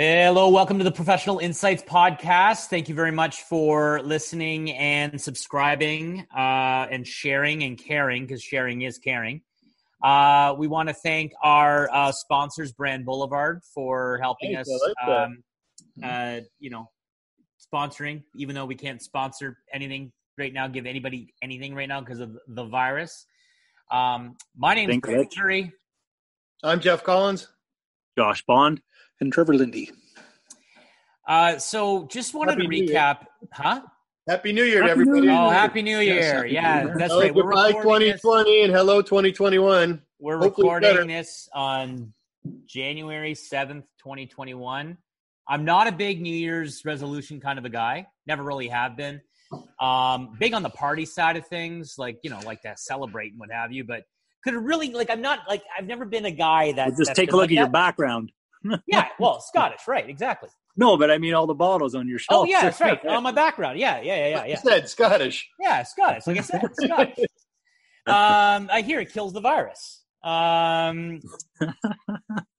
Hello, welcome to the Professional Insights Podcast. Thank you very much for listening and subscribing uh, and sharing and caring because sharing is caring. Uh, we want to thank our uh, sponsors, Brand Boulevard, for helping us. Like um, uh, you know, sponsoring, even though we can't sponsor anything right now, give anybody anything right now because of the virus. Um, my name is Greg Curry. I'm Jeff Collins. Josh Bond and Trevor Lindy. Uh, so just wanted happy to recap, huh? Happy New Year happy everybody. New Year. Oh, Happy New Year. Yes, yeah, New Year. that's right. We're goodbye 2020 this. and hello 2021. We're Hopefully recording better. this on January 7th, 2021. I'm not a big New Year's resolution kind of a guy. Never really have been. Um, big on the party side of things, like, you know, like to celebrate and what have you, but could really like I'm not like I've never been a guy that well, just take a look like at that. your background. Yeah, well, Scottish, right? Exactly. No, but I mean all the bottles on your shelf. Oh yeah, that's right. on my background. Yeah, yeah, yeah, yeah. yeah. said Scottish. Yeah, Scottish. Like I said, Scottish. um, I hear it kills the virus. Um,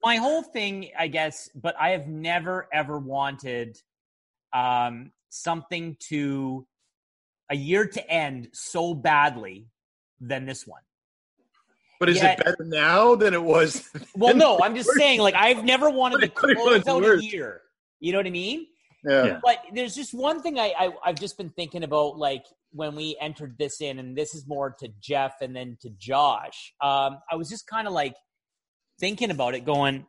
my whole thing, I guess, but I have never ever wanted um something to a year to end so badly than this one. But is Yet, it better now than it was? Well, no, I'm just saying, like, I've never wanted to close out a year. You know what I mean? Yeah. But there's just one thing I, I I've just been thinking about, like when we entered this in, and this is more to Jeff and then to Josh. Um, I was just kind of like thinking about it, going,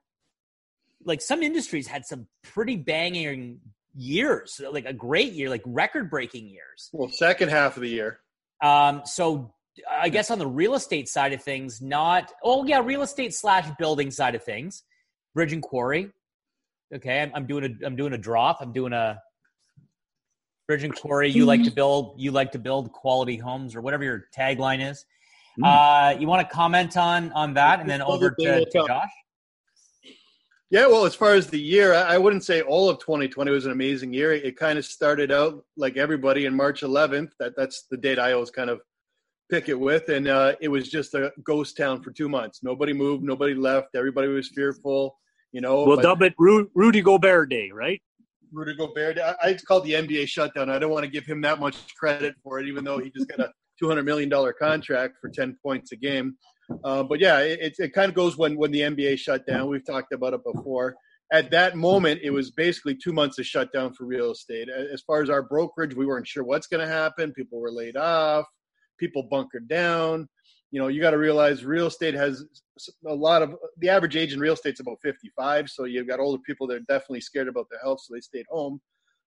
like some industries had some pretty banging years, like a great year, like record breaking years. Well, second half of the year. Um, so I guess on the real estate side of things, not oh yeah, real estate slash building side of things, bridge and quarry. Okay, I'm, I'm doing a I'm doing a drop. I'm doing a bridge and quarry. You like to build you like to build quality homes or whatever your tagline is. Mm. Uh, you want to comment on on that, and then over to, to Josh. Yeah, well, as far as the year, I wouldn't say all of 2020 was an amazing year. It kind of started out like everybody in March 11th. That that's the date I always kind of pick it with, and uh, it was just a ghost town for two months. Nobody moved, nobody left. Everybody was fearful. You know, we'll dub it Ru- Rudy Gobert Day, right? Rudy Gobert. I, I called the NBA shutdown. I don't want to give him that much credit for it, even though he just got a two hundred million dollar contract for ten points a game. Uh, but yeah, it, it kind of goes when when the NBA shut down. We've talked about it before. At that moment, it was basically two months of shutdown for real estate. As far as our brokerage, we weren't sure what's going to happen. People were laid off people bunkered down. You know, you got to realize real estate has a lot of the average age in real estate is about 55. So you've got older people that are definitely scared about their health, so they stayed home.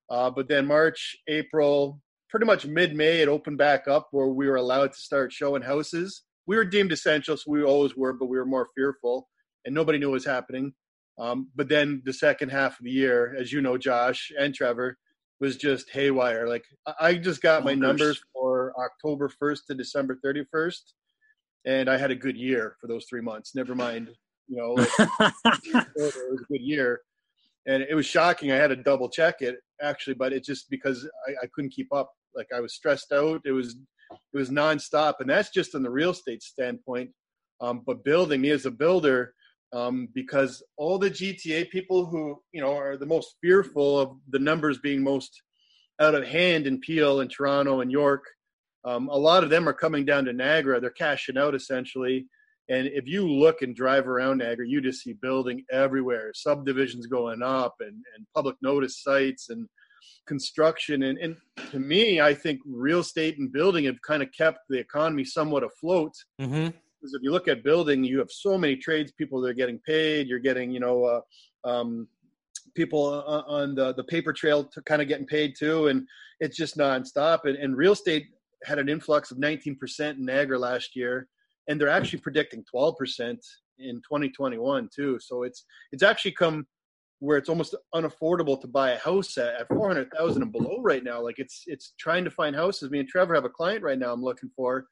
Uh, but then March, April, pretty much mid May, it opened back up where we were allowed to start showing houses. We were deemed essential, so we always were, but we were more fearful, and nobody knew what was happening. Um, but then the second half of the year, as you know, Josh and Trevor, was just haywire. Like I just got my numbers for October 1st to December 31st, and I had a good year for those three months. Never mind, you know, like, it was a good year, and it was shocking. I had to double check it actually, but it just because I, I couldn't keep up. Like I was stressed out. It was it was nonstop, and that's just on the real estate standpoint. Um, but building me as a builder, um, because all the GTA people who you know are the most fearful of the numbers being most out of hand in Peel and Toronto and York, um, a lot of them are coming down to Niagara. They're cashing out essentially. And if you look and drive around Niagara, you just see building everywhere, subdivisions going up, and, and public notice sites and construction. And, and to me, I think real estate and building have kind of kept the economy somewhat afloat. Mm-hmm because if you look at building, you have so many trades people that are getting paid. You're getting, you know, uh, um, people on the, the paper trail to kind of getting paid too. And it's just nonstop. And, and real estate had an influx of 19% in Niagara last year. And they're actually predicting 12% in 2021 too. So it's, it's actually come where it's almost unaffordable to buy a house at, at 400,000 and below right now. Like it's, it's trying to find houses. Me and Trevor have a client right now I'm looking for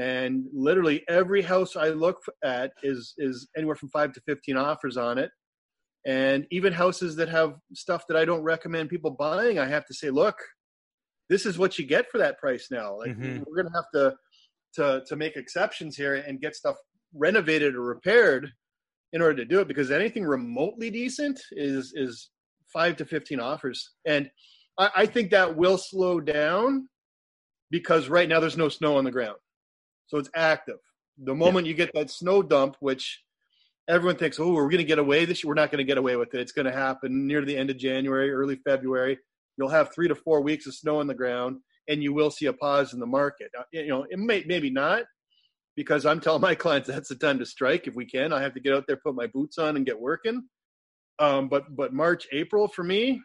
and literally every house I look at is is anywhere from five to fifteen offers on it, and even houses that have stuff that I don't recommend people buying, I have to say, look, this is what you get for that price now. Like mm-hmm. we're gonna have to to to make exceptions here and get stuff renovated or repaired in order to do it because anything remotely decent is is five to 15 offers. And I, I think that will slow down because right now there's no snow on the ground. So it's active. The moment yeah. you get that snow dump, which everyone thinks, oh, we're going to get away this year. We're not going to get away with it. It's going to happen near the end of January, early February. You'll have three to four weeks of snow on the ground, and you will see a pause in the market. You know, it may maybe not, because I'm telling my clients that's the time to strike if we can. I have to get out there, put my boots on, and get working. Um, but but March, April for me,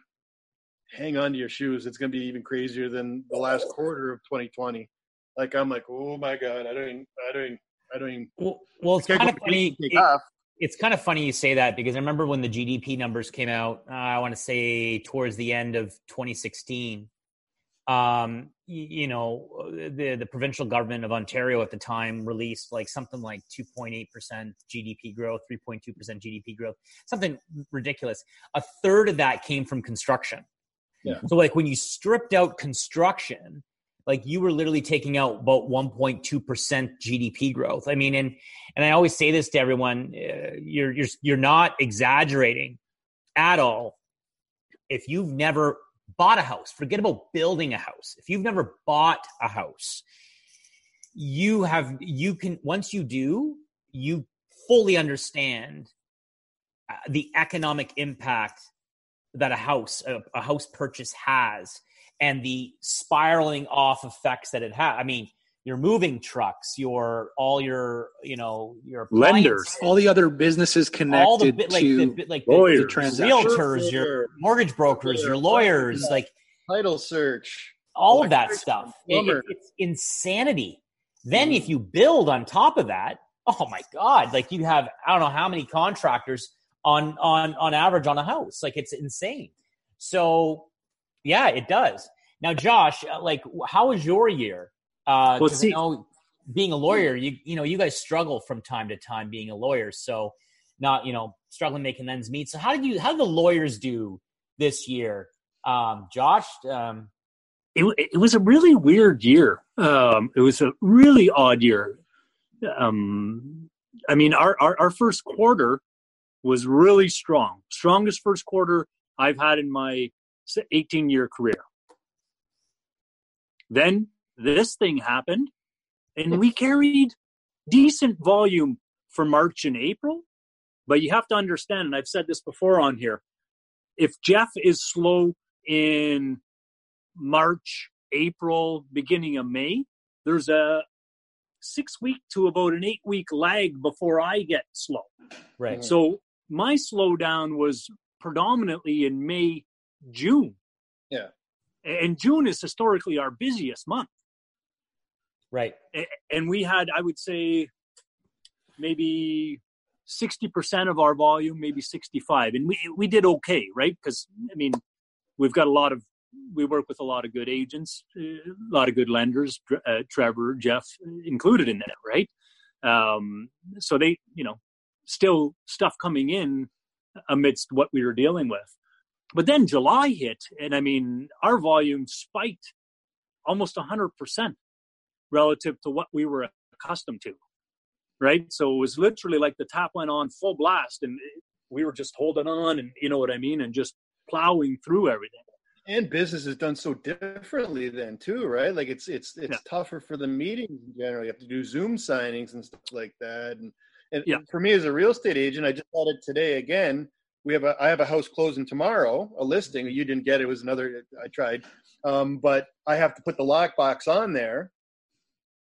hang on to your shoes. It's going to be even crazier than the last quarter of 2020. Like I'm like, oh my god, I don't, I don't, I don't. Even, well, well, it's kind of funny. It, it's kind of funny you say that because I remember when the GDP numbers came out. Uh, I want to say towards the end of 2016. Um, you, you know, the the provincial government of Ontario at the time released like something like 2.8 percent GDP growth, 3.2 percent GDP growth, something ridiculous. A third of that came from construction. Yeah. So like when you stripped out construction, like you were literally taking out about 1.2% GDP growth. I mean, and and I always say this to everyone, uh, you're you're you're not exaggerating at all. If you've never bought a house, forget about building a house. If you've never bought a house, you have you can once you do, you fully understand uh, the economic impact that a house a, a house purchase has and the spiraling off effects that it has. I mean, your moving trucks, your all your you know your lenders, all the other businesses connected all the, like, to the, like lawyers, the, the realtors, your mortgage brokers, your lawyers, yeah. like title search, all of that stuff. It, it, it's insanity. Then mm. if you build on top of that, oh my god, like you have I don't know how many contractors on on on average on a house. Like it's insane. So yeah, it does. Now, Josh, uh, like, how was your year? Uh, well, see, know, being a lawyer, you you know, you guys struggle from time to time being a lawyer. So, not you know, struggling making ends meet. So, how did you? How did the lawyers do this year? Um, Josh, um, it, it was a really weird year. Um, it was a really odd year. Um, I mean, our, our, our first quarter was really strong, strongest first quarter I've had in my 18 year career. Then this thing happened, and we carried decent volume for March and April. But you have to understand, and I've said this before on here if Jeff is slow in March, April, beginning of May, there's a six week to about an eight week lag before I get slow. Right. So my slowdown was predominantly in May, June. Yeah. And June is historically our busiest month. Right. And we had, I would say, maybe 60% of our volume, maybe 65. And we, we did okay, right? Because, I mean, we've got a lot of, we work with a lot of good agents, a lot of good lenders, uh, Trevor, Jeff included in that, right? Um, so they, you know, still stuff coming in amidst what we were dealing with. But then July hit, and I mean, our volume spiked almost 100% relative to what we were accustomed to. Right. So it was literally like the tap went on full blast, and we were just holding on, and you know what I mean, and just plowing through everything. And business is done so differently then too, right? Like it's it's it's yeah. tougher for the meetings in general. You have to do Zoom signings and stuff like that. And and yeah. for me as a real estate agent, I just thought it today again we have a I have a house closing tomorrow, a listing. You didn't get it, it was another I tried, um, but I have to put the lockbox on there,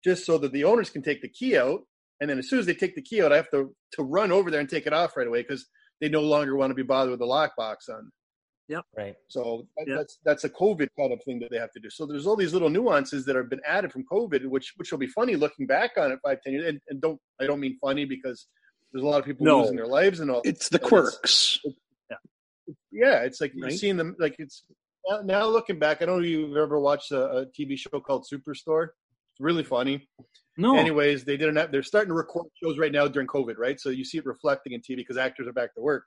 just so that the owners can take the key out. And then as soon as they take the key out, I have to to run over there and take it off right away because they no longer want to be bothered with the lockbox on. Yep. Right. So yep. that's that's a COVID kind of thing that they have to do. So there's all these little nuances that have been added from COVID, which which will be funny looking back on it five ten years. And, and don't I don't mean funny because there's a lot of people no. losing their lives and all. It's the quirks. It's, yeah. yeah, it's like right? you've seen them. Like it's now looking back. I don't know if you've ever watched a, a TV show called Superstore. It's really funny. No. Anyways, they didn't. they're starting to record shows right now during COVID, right? So you see it reflecting in TV because actors are back to work,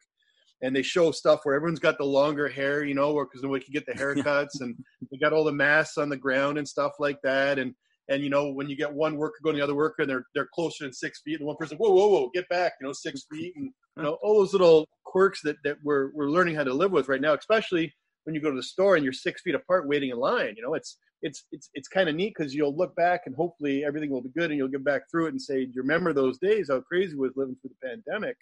and they show stuff where everyone's got the longer hair, you know, because nobody can get the haircuts, and they got all the masks on the ground and stuff like that, and and you know, when you get one worker going to the other worker and they're they're closer than six feet, and one person, whoa, whoa, whoa, get back, you know, six feet, and you know, all those little quirks that that we're we're learning how to live with right now, especially when you go to the store and you're six feet apart waiting in line. You know, it's it's it's it's kind of neat because you'll look back and hopefully everything will be good and you'll get back through it and say, do you remember those days? How crazy was living through the pandemic?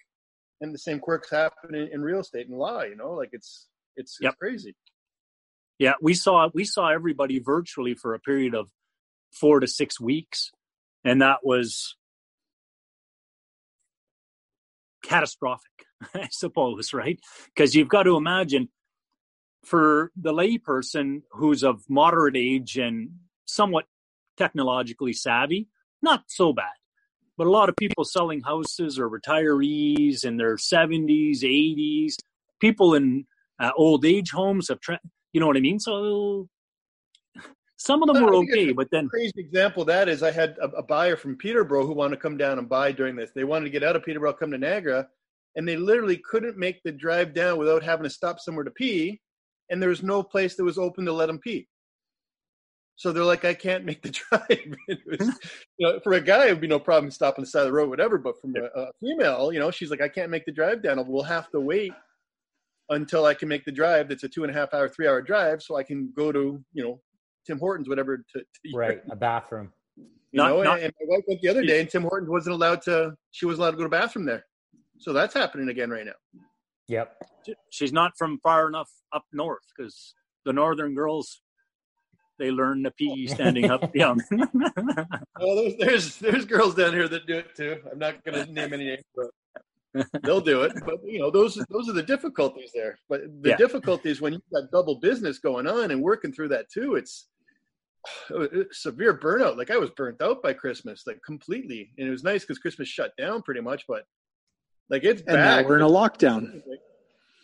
And the same quirks happen in, in real estate and law. You know, like it's it's, Yep. it's crazy. Yeah, we saw we saw everybody virtually for a period of four to six weeks, and that was catastrophic, I suppose, right? Because you've got to imagine for the layperson who's of moderate age and somewhat technologically savvy, not so bad. But a lot of people selling houses or retirees in their 70s, 80s, people in uh, old age homes have, tra- you know what I mean? So some of them were okay, but then crazy example of that is I had a, a buyer from Peterborough who wanted to come down and buy during this. They wanted to get out of Peterborough, come to Niagara, and they literally couldn't make the drive down without having to stop somewhere to pee, and there was no place that was open to let them pee. So they're like, I can't make the drive. It was, you know, for a guy, it would be no problem stopping the side of the road, whatever. But from a, a female, you know, she's like, I can't make the drive down. We'll have to wait until I can make the drive. That's a two and a half hour, three hour drive, so I can go to, you know, Tim Hortons, whatever. To, to Right, a bathroom. you Not- know, not- and my wife went the other day, and Tim Hortons wasn't allowed to. She wasn't allowed to go to the bathroom there, so that's happening again right now. Yep. she's not from far enough up north because the northern girls they learn the PE oh. standing up young. Well, there's there's there's girls down here that do it too. I'm not going to name any names, but they'll do it. But you know, those those are the difficulties there. But the Yeah. difficulties when you've got double business going on and working through that too. It's severe burnout. Like I was burnt out by Christmas, like completely. And it was nice because Christmas shut down pretty much, but like it's And back. now we're in a lockdown.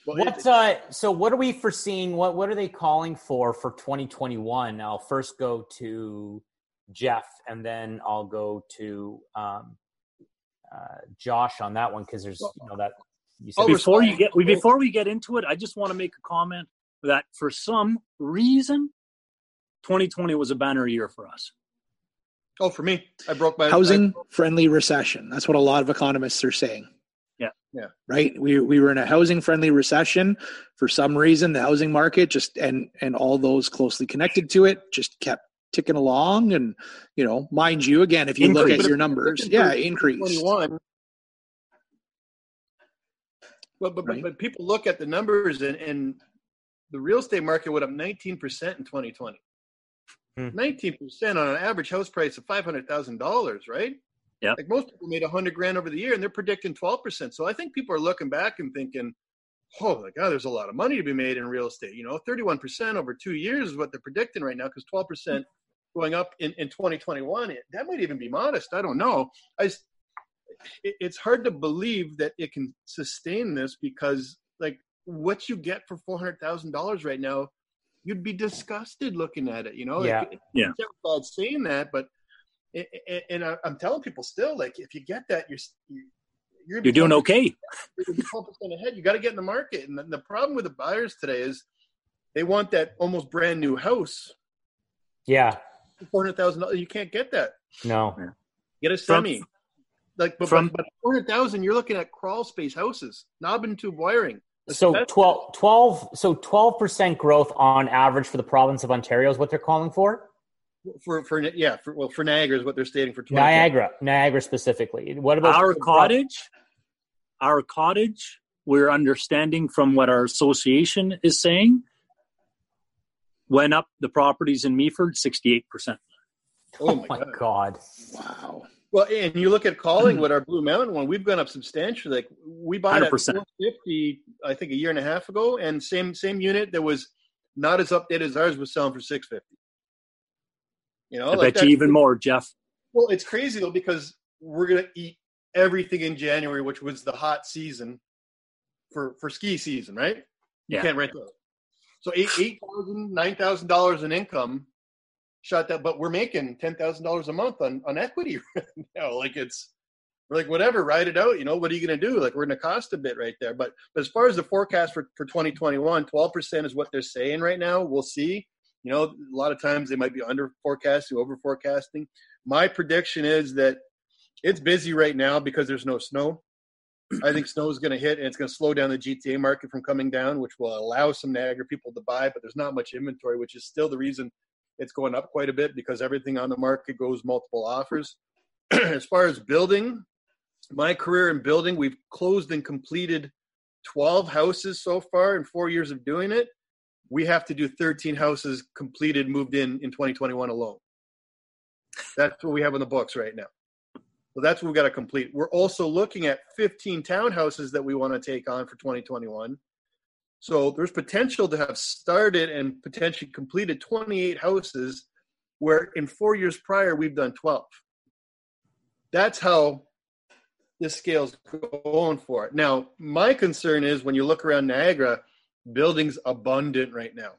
Well, it- What's uh? So what are we foreseeing? What what are they calling for for 2021? I'll first go to Jeff, and then I'll go to um, uh, Josh on that one because there's you know that you said Oh, before you respect. get before we get into it, I just want to make a comment that for some reason, 2020 was a banner year for us. oh, for me, I broke my Housing friendly recession. That's what a lot of economists are saying. Yeah. Yeah. Right. We we were in a housing friendly recession. For some reason, the housing market just and and all those closely connected to it just kept ticking along. And you know, mind you, again, if you look at your numbers, yeah, increase. 21. But, but, Right. but, but people look at the numbers and, and the real estate market went up 19% in 2020. Hmm. 19% on an average house price of $500,000, right? Yeah. Like most people made a 100 grand over the year and they're predicting 12%. So I think people are looking back and thinking, oh my God, there's a lot of money to be made in real estate. You know, 31% over two years is what they're predicting right now because 12% going up in, in 2021, it- that might even be modest. I don't know. I, it, it's hard to believe that it can sustain this because like what you get for $400,000 right now, you'd be disgusted looking at it, you know? Yeah. Like, Yeah. it's never bad saying that, but a- a- and I- I'm telling people still, like, if you get that, you're you're, you're, You're doing okay. you're twelve percent ahead. You got to get in the market, and the, the problem with the buyers today is they want that almost brand new house, yeah. four hundred thousand dollars. You can't get that. No. Get a From- semi. like, but, from- but, but four hundred thousand, you're looking at crawl space houses, knob and tube wiring. So That's- 12, 12 so 12% growth on average for the province of Ontario is what they're calling for? for for yeah for well for Niagara is what they're stating for 2020. Niagara, Niagara specifically. What about Our cottage, our cottage, we're understanding from what our association is saying, went up the properties in Meaford 68%. Oh Oh my oh my god. god. Wow. Well, and you look at Collingwood, hmm. our Blue Mountain one, we've gone up substantially. Like we bought at 100%. 450, I think, a year and a half ago, and same same unit that was not as updated as ours was selling for six fifty. You know, I like bet you even more, Jeff. Well, it's crazy though because we're gonna eat everything in January, which was the hot season for for ski season, right? You Yeah. can't rent those. So eight eight thousand, nine thousand dollars in income shot that, but we're making ten thousand dollars a month on on equity right now. Like it's we're like whatever, ride it out. You know, what are you gonna do? Like we're gonna cost a bit right there. But but as far as the forecast for for 2021, 12 percent is what they're saying right now. We'll see. You know, a lot of times they might be under forecasting, over forecasting. My prediction is that it's busy right now because there's no snow. I think snow is going to hit and it's going to slow down the GTA market from coming down, which will allow some Niagara people to buy, but there's not much inventory, which is still the reason it's going up quite a bit because everything on the market goes multiple offers. as far as building, my career in building, we've closed and completed 12 houses so far in four years of doing it. We have to do 13 houses completed, moved in in 2021 alone. That's what we have in the books right now. So that's what we've got to complete. We're also looking at 15 townhouses that we want to take on for 2021. So there's potential to have started and potentially completed 28 houses where in four years prior we've done 12. That's how this scale's going for it. Now, my concern is when you look around Niagara, buildings abundant right now.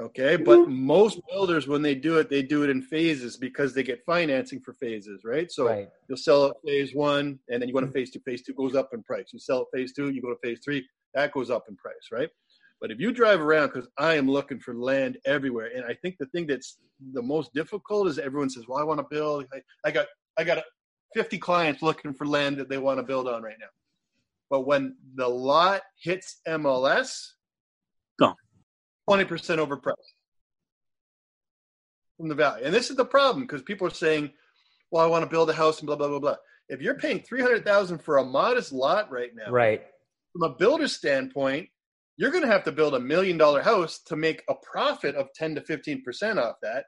Okay, but mm-hmm. most builders, when they do it, they do it in phases because they get financing for phases, right? So Right. you'll sell it phase one, and then you go to phase two. Phase two goes up in price. You sell it phase two, you go to phase three, that goes up in price, right? But if you drive around, because I am looking for land everywhere, and I think the thing that's the most difficult is everyone says, "Well, I want to build." I, I got, I got 50 clients looking for land that they want to build on right now. But when the lot hits MLS, Gone. 20% overpriced from the value. And this is the problem because people are saying, well, I want to build a house and blah, blah, blah, blah. If you're paying 300000 for a modest lot right now, Right. From a builder standpoint, you're going to have to build a million dollar house to make a profit of 10 to 15% off that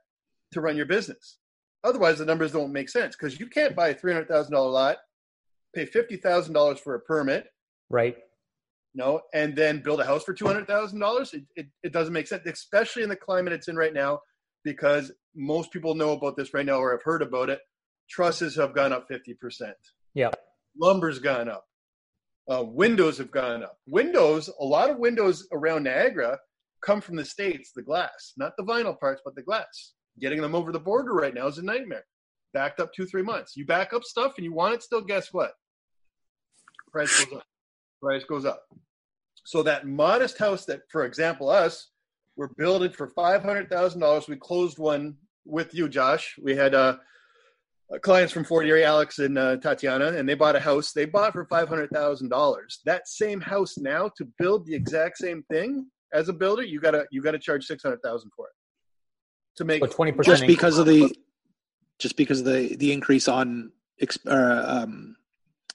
to run your business. Otherwise, the numbers don't make sense because you can't buy a $300,000 lot, pay $50,000 for a permit, Right. no, and then build a house for $200,000. It, it, it doesn't make sense, especially in the climate it's in right now because most people know about this right now or have heard about it. Trusses have gone up 50%. Yeah. Lumber's gone up. Uh, windows have gone up. Windows, a lot of windows around Niagara come from the States, the glass, not the vinyl parts, but the glass. Getting them over the border right now is a nightmare. Backed up two, three months. You back up stuff and you want it still, guess what? Price goes up. Price goes up. So that modest house that, for example, us, we're building for $500,000. We closed one with you, Josh. We had a uh, clients from Fort Erie, Alex and uh, Tatiana, and they bought a house. They bought for five hundred thousand dollars. That same house now to build the exact same thing as a builder, you gotta you gotta charge six hundred thousand for it to make So twenty percent. just because of the just because of the the increase on exp- uh, um,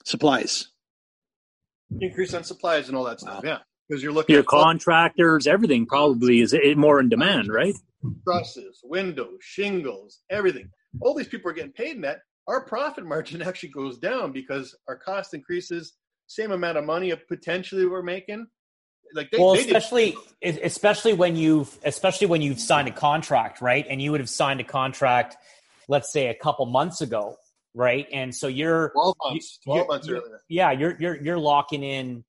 supplies. increase on supplies and all that stuff. Yeah, because you're looking Your at contractors, everything probably is is more in demand, right? trusses, windows, shingles, everything. All these people are getting paid in that. Our profit margin actually goes down because our cost increases. Same amount of money of potentially we're making. Like they, well, they did especially especially when you've especially when you've signed a contract, right? And you would have signed a contract, let's say a couple months ago, right? And so you're 12 months, 12 you're- months you're- earlier. yeah, you're you're you're locking in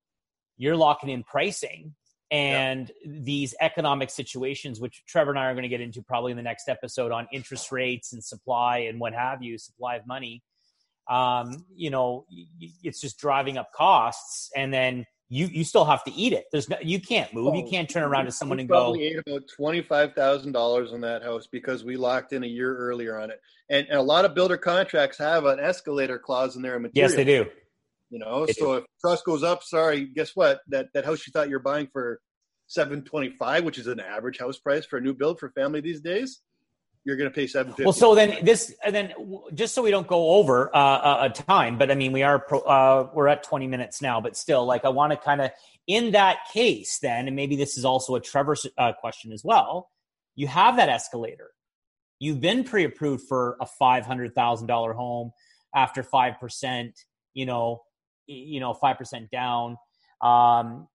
you're locking in pricing and these economic situations, which Trevor and I are going to get into probably in the next episode on interest rates and supply and what have you, supply of money. Um, you know, it's just driving up costs, and then you you still have to eat it. There's no, you can't move. You can't turn around to someone we and go, probably ate about twenty five thousand dollars on that house because we locked in a year earlier on it, and, and a lot of builder contracts have an escalator clause in there. in Material, "Yes, they do." You know, They so if trust goes up, sorry, guess what? That that house you thought you were buying for seven twenty five, which is an average house price for a new build for family these days, you're going to pay seven fifty. Well, so then this, and then just so we don't go over uh, a, a time, but I mean, we are pro, uh, we're at twenty minutes now, but still, like, I want to kind of in that case, then, and maybe this is also a Trevor uh, question as well. You have that escalator. You've been pre-approved for a five hundred thousand dollar home after five percent. You know, you know, five percent down. Um,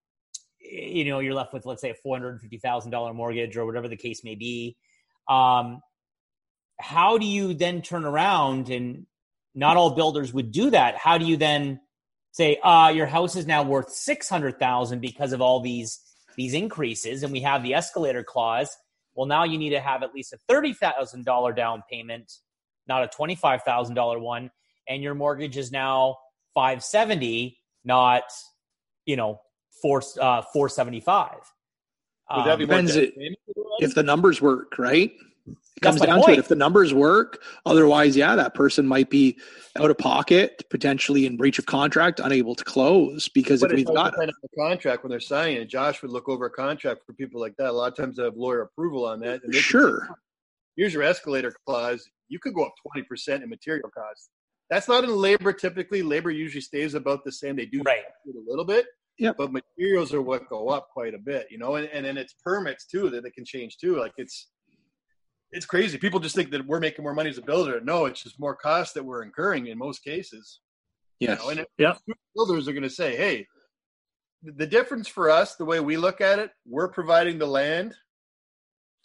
you know, you're left with let's say a four hundred fifty thousand dollar mortgage or whatever the case may be. Um, how do you then turn around and not all builders would do that how do you then say uh your house is now worth 600,000 because of all these these increases and we have the escalator clause well now you need to have at least a $30,000 down payment not a $25,000 one and your mortgage is now 570 not you know 4 uh 475 Would that be Um, more Depends it- If the numbers work, right? It comes That's my down to it. If the numbers work, otherwise, yeah, that person might be out of pocket, potentially in breach of contract, unable to close. Because But if we've all got dependent on the contract when they're signing it. Josh would look over a contract for people like that. A lot of times they have lawyer approval on that. And they say, sure, here's your escalator clause. You could go up 20% in material costs. That's not in labor typically. Labor usually stays about the same. They do Right. it a little bit. Yep. But materials are what go up quite a bit, you know, and, and then it's permits too that they can change too. Like it's it's crazy. People just think that we're making more money as a builder. No, it's just more costs that we're incurring in most cases. yes, You know, and if Yeah. builders are going to say, hey, the difference for us, the way we look at it, we're providing the land.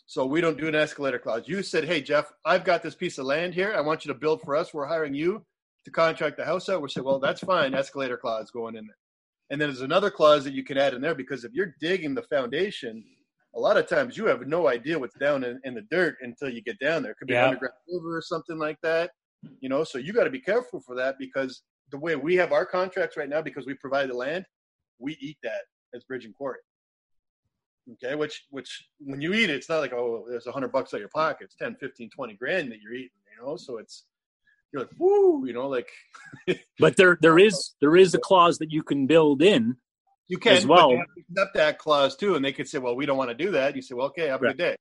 So we don't do an escalator clause. You said, hey, Jeff, I've got this piece of land here. I want you to build for us. We're hiring you to contract the house out. We're saying, well, that's fine. Escalator clause going in there. And then there's another clause that you can add in there because if you're digging the foundation, a lot of times you have no idea what's down in, in the dirt until you get down there. It could be Yeah. underground river or something like that. You know, so you got to be careful for that because the way we have our contracts right now, because we provide the land, we eat that as bridge and quarry. Okay, which which when you eat it, it's not like oh, there's a hundred bucks out of your pocket. It's 10, 15, 20 grand that you're eating. You know, so it's you're like woo, you know, like But there there is there is a clause that you can build in. you can As well. but you have to accept that clause too, and they could say, well, we don't want to do that. You say, well, okay, have a Right. good day.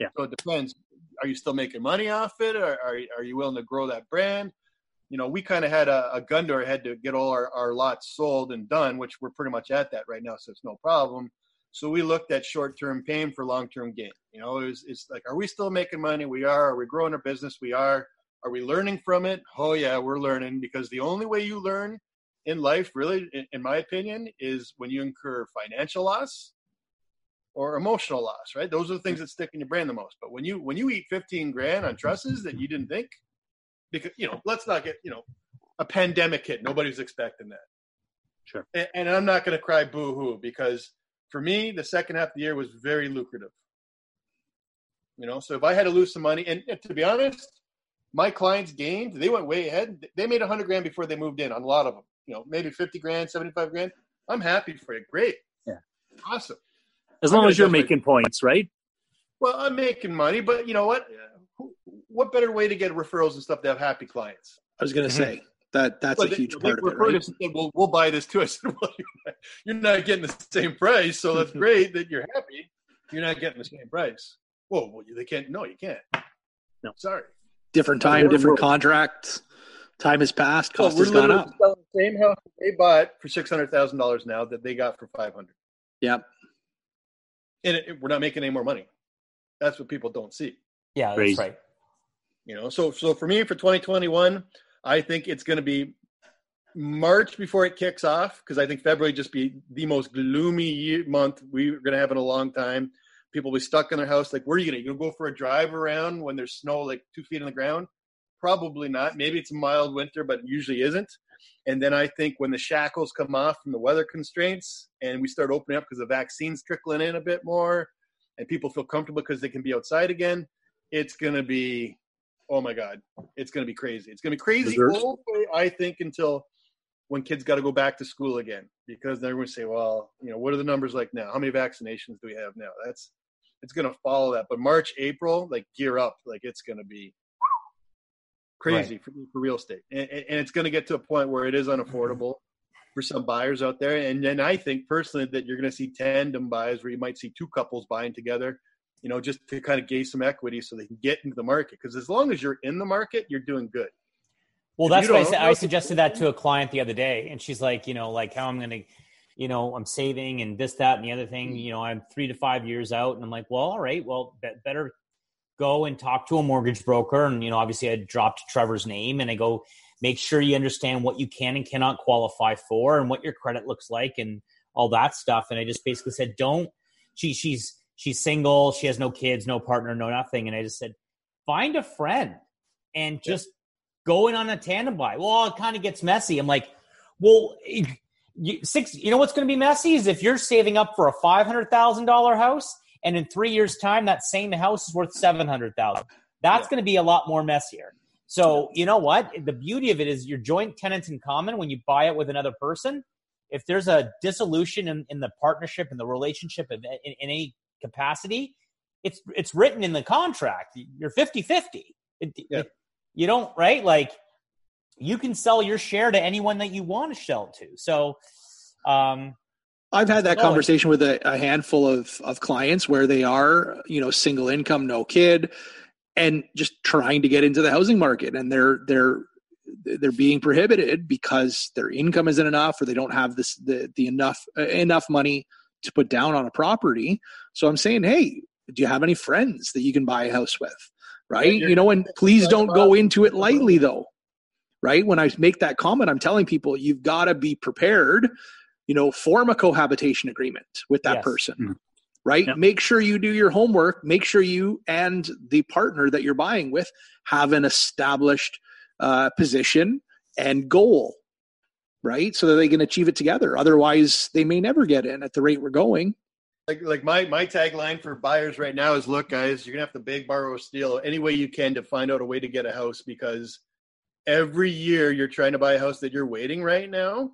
Yeah. So it depends. Are you still making money off it, or are are you willing to grow that brand? You know, we kind of had a, a gun to our head to get all our, our lots sold and done, which we're pretty much at that right now, so it's no problem. So we looked at short term pain for long term gain. You know, it's, it's like, are we still making money? We are. Are we growing our business? We are. Are we learning from it? Oh yeah, we're learning because the only way you learn in life, really, in, my opinion, is when you incur financial loss or emotional loss. Right? Those are the things that stick in your brain the most. But when you when you eat fifteen grand on trusses that you didn't think, because you know, let's not get you know, a pandemic hit. Nobody's expecting that. Sure. And, and I'm not going to cry boo hoo because for me, the second half of the year was very lucrative. You know, so if I had to lose some money, and to be honest, my clients gained. They went way ahead. They made a hundred grand before they moved in on a lot of them. You know, maybe fifty grand, seventy-five grand. I'm happy for you. Great. Yeah. Awesome. As long as you're adjust my- making points, right? Well, I'm making money, but you know what? Who- What better way to get referrals and stuff to have happy clients? I was going to say mm-hmm. that that's Well, a huge they part of it, right? said, well, we'll buy this too. I said, well, you're not, you're not getting the same price, so that's great that you're happy. You're not getting the same price. Well, well they can't. No, you can't. No. Sorry. Different time, different we're- contracts. Time has passed. Cost we're has gone up. selling the same house they bought for six hundred thousand dollars now that they got for five hundred, Yep. and it, we're not making any more money. That's what people don't see. Yeah, that's Crazy. right. You know, so so for me for 2021, I think it's going to be March before it kicks off because I think February just be the most gloomy year, month we're going to have in a long time. People will be stuck in their house. Like, where are you going to? You gonna go for a drive around when there's snow like two feet on the ground? Probably not. Maybe it's a mild winter, but usually isn't. And then I think when the shackles come off from the weather constraints and we start opening up because the vaccine's trickling in a bit more and people feel comfortable because they can be outside again, it's going to be oh my god it's going to be crazy it's going to be crazy all the way, i think until when kids got to go back to school again because they're going to say well you know what are the numbers like now how many vaccinations do we have now that's it's going to follow that but march april like gear up like it's going to be crazy for, for real estate and, and it's going to get to a point where it is mm-hmm. unaffordable for some buyers out there and then i think personally that you're going to see tandem buys where you might see two couples buying together you know, just to kind of gain some equity so they can get into the market. Because as long as you're in the market, you're doing good. Well, If that's I said. I suggested that to a client the other day, and she's like, you know, like how I'm going to, you know, I'm saving and this, that, and the other thing. Mm. You know, I'm three to five years out, and I'm like, well, all right, well, be- better go and talk to a mortgage broker. And you know, obviously, I dropped Trevor's name, and I go make sure you understand what you can and cannot qualify for, and what your credit looks like, and all that stuff. And I just basically said, don't. She she's she's single, she has no kids, no partner, no nothing, and I just said, find a friend and just going on a tandem buy. Well, it kind of gets messy. I'm like, well, you, six. You know what's going to be messy is if you're saving up for a five hundred thousand dollar house, and in three years' time, that same house is worth seven hundred thousand. That's Yeah. going to be a lot more messier. So you know what? The beauty of it is your joint tenants in common when you buy it with another person. If there's a dissolution in, in the partnership and the relationship in, in, in any capacity, it's it's written in the contract. You're 50 50. Yeah. You don't, right? Like, you can sell your share to anyone that you want to sell to. So, um, I've had that conversation with a, a handful of, of clients where they are, you know, single income, no kid, and just trying to get into the housing market, and they're they're they're being prohibited because their income isn't enough, or they don't have this the the enough uh, enough money to put down on a property. So I'm saying, hey, do you have any friends that you can buy a house with? Right? you're- You know, and please don't go into it lightly though. Right? When I make that comment, I'm telling people you've got to be prepared you know, form a cohabitation agreement with that Yes. person, Mhm. right? Yep. Make sure you do your homework. Make sure you and the partner that you're buying with have an established uh, position and goal, right? So that they can achieve it together. Otherwise, they may never get in at the rate we're going. like like my my tagline for buyers right now is look guys you're gonna have to beg borrow steal any way you can to find out a way to get a house because every year you're trying to buy a house that you're waiting right now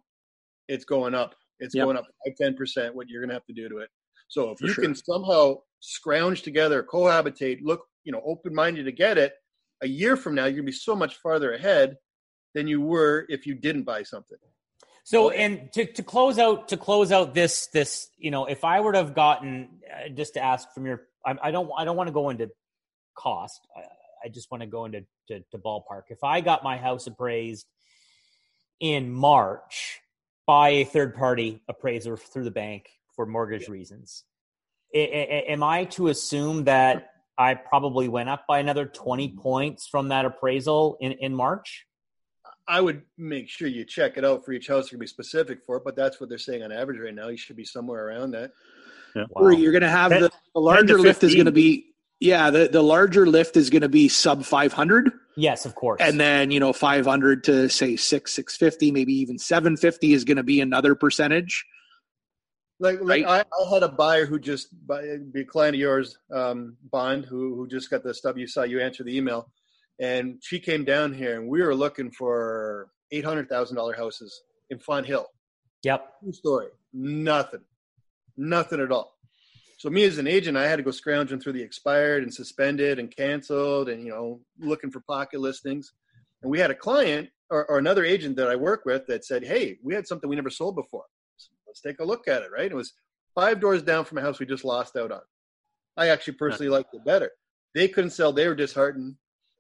it's going up it's Yep. going up 5 10% what you're gonna have to do to it so if For you sure. can somehow scrounge together cohabitate look you know open-minded to get it a year from now you're gonna be so much farther ahead than you were if you didn't buy something So and to, to close out to close out this this you know if I were to have gotten uh, just to ask from your I, I don't I don't want to go into cost I, I just want to go into to, to ballpark if I got my house appraised in March by a third party appraiser through the bank for mortgage reasons I, I, am I to assume that I probably went up by another twenty mm-hmm. points from that appraisal in in March? I would make sure you check it out for each house. You can be specific for it, but that's what they're saying on average right now. You should be somewhere around that. Or you're going to have Ten- the, the larger lift is going to be, yeah, the, the larger lift is going to be sub 500. yes, of course. And then, you know, 500 to say six, 650, maybe even 750 is going to be another percentage. Like, like Right. I, I had a buyer who just buy, be a client of yours, um, Bond, who who just got the stub. You saw you answer the email, and she came down here, and we were looking for eight hundred thousand dollar houses in Fonthill. yep. True story. Nothing, nothing at all. So me as an agent, I had to go scrounging through the expired and suspended and canceled, and you know, looking for pocket listings. And we had a client or, or another agent that I work with that said, "Hey, we had something we never sold before. So let's take a look at it." Right? It was five doors down from a house we just lost out on. I actually personally liked it better. They couldn't sell; they were disheartened.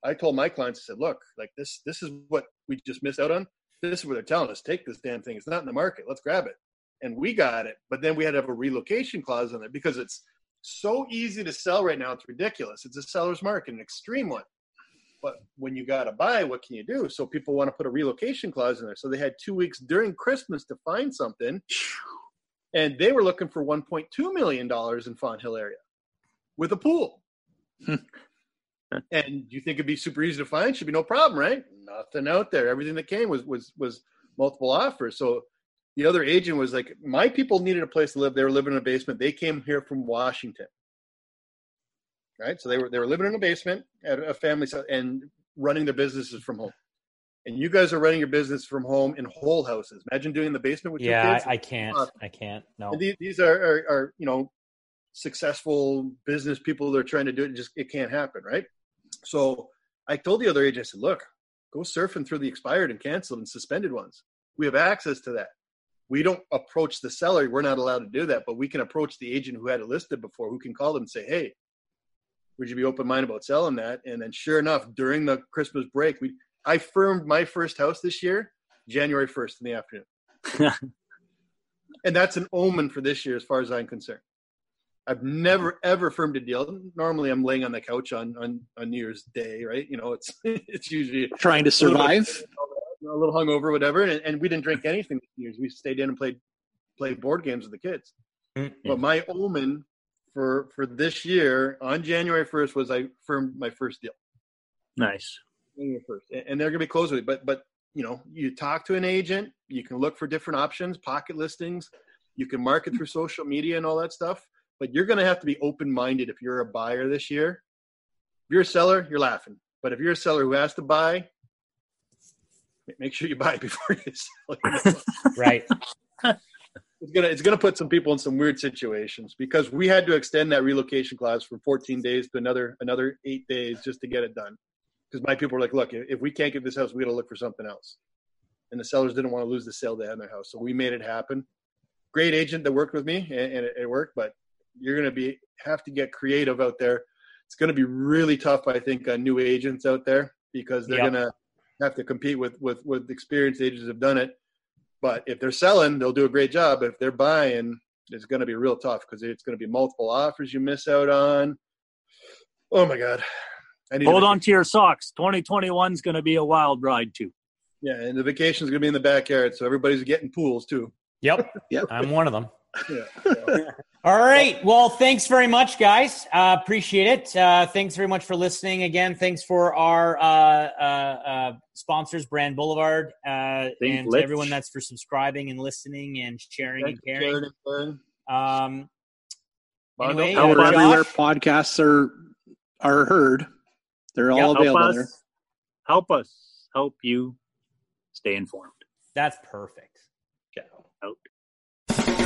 I told my clients, I said, "Look, like this, this is what we just missed out on. This is what they're telling us. Take this damn thing. It's not in the market. Let's grab it." And we got it, but then we had to have a relocation clause on it because it's so easy to sell right now. It's ridiculous. It's a seller's market, an extreme one. But when you got to buy, what can you do? So people want to put a relocation clause in there. So they had two weeks during Christmas to find something, and they were looking for 1.2 million dollars in Fonthill area with a pool. and you think it'd be super easy to find? Should be no problem, right? Nothing out there. Everything that came was was was multiple offers. So the other agent was like, "My people needed a place to live. They were living in a basement. They came here from Washington, right? So they were they were living in a basement at a family and running their businesses from home. And you guys are running your business from home in whole houses. Imagine doing the basement with your Yeah. I, I can't. I can't. No. These, these are, are, are, you know, successful business people that are trying to do it. Just it can't happen, right? So I told the other agent, I said, look, go surfing through the expired and canceled and suspended ones. We have access to that. We don't approach the seller. We're not allowed to do that, but we can approach the agent who had it listed before, who can call them and say, hey, would you be open minded about selling that? And then sure enough, during the Christmas break, we I firmed my first house this year, January 1st in the afternoon. and that's an omen for this year as far as I'm concerned. I've never ever firmed a deal. Normally, I'm laying on the couch on on, on New Year's Day, right? You know, it's it's usually Trying to survive. A little hungover, whatever. And, and we didn't drink anything this New Year's. We stayed in and played played board games with the kids. Mm, But my omen for for this year on January 1st was I firmed my first deal. nice. January 1st, and they're going to be closed with it. But but you know, you talk to an agent. You can look for different options, pocket listings. You can market through social media and all that stuff. But you're going to have to be open minded if you're a buyer this year. If you're a seller, you're laughing. But if you're a seller who has to buy, make sure you buy it before you sell. it. Right. it's going gonna it's gonna put some people in some weird situations because we had to extend that relocation clause from 14 days to another another eight days just to get it done. Because my people were like, look, if we can't get this house, we got to look for something else. And the sellers didn't want to lose the sale they had in their house, so we made it happen. Great agent that worked with me, and, and it, it worked. But you're gonna be have to get creative out there. It's gonna be really tough, I think, on new agents out there because they're Yep. gonna have to compete with with with experienced agents have done it. But if they're selling, they'll do a great job. If they're buying, it's going to be real tough because it's going to be multiple offers you miss out on. Oh my god! I need Hold a, on to your socks. 2021 is going to be a wild ride too. Yeah, and the vacation is going to be in the backyard, so everybody's getting pools too. Yep. Yep. I'm one of them. Yeah. so, All right. Well, thanks very much, guys. Uh, appreciate it. Uh, thanks very much for listening. Again, thanks for our uh, uh, uh, sponsors, Brand Boulevard, uh, and Lich. everyone that's for subscribing and listening and sharing and caring. Jared and Karen. Um, Mondo, anyway, Help uh. Everywhere podcasts are are heard, they're all Yep. Help available us. there. Help us. Help you stay informed. that's perfect.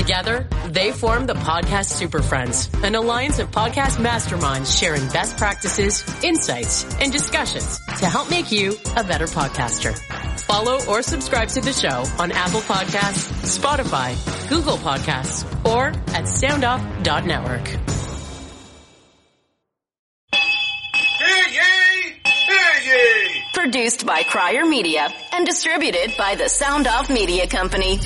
Together, they form the Podcast Super Friends, an alliance of podcast masterminds sharing best practices, insights, and discussions to help make you a better podcaster. Follow or subscribe to the show on Apple Podcasts, Spotify, Google Podcasts, or at soundoff.network. Hear ye! Hear ye! Produced by Crier Media and distributed by the Sound Off Media Company.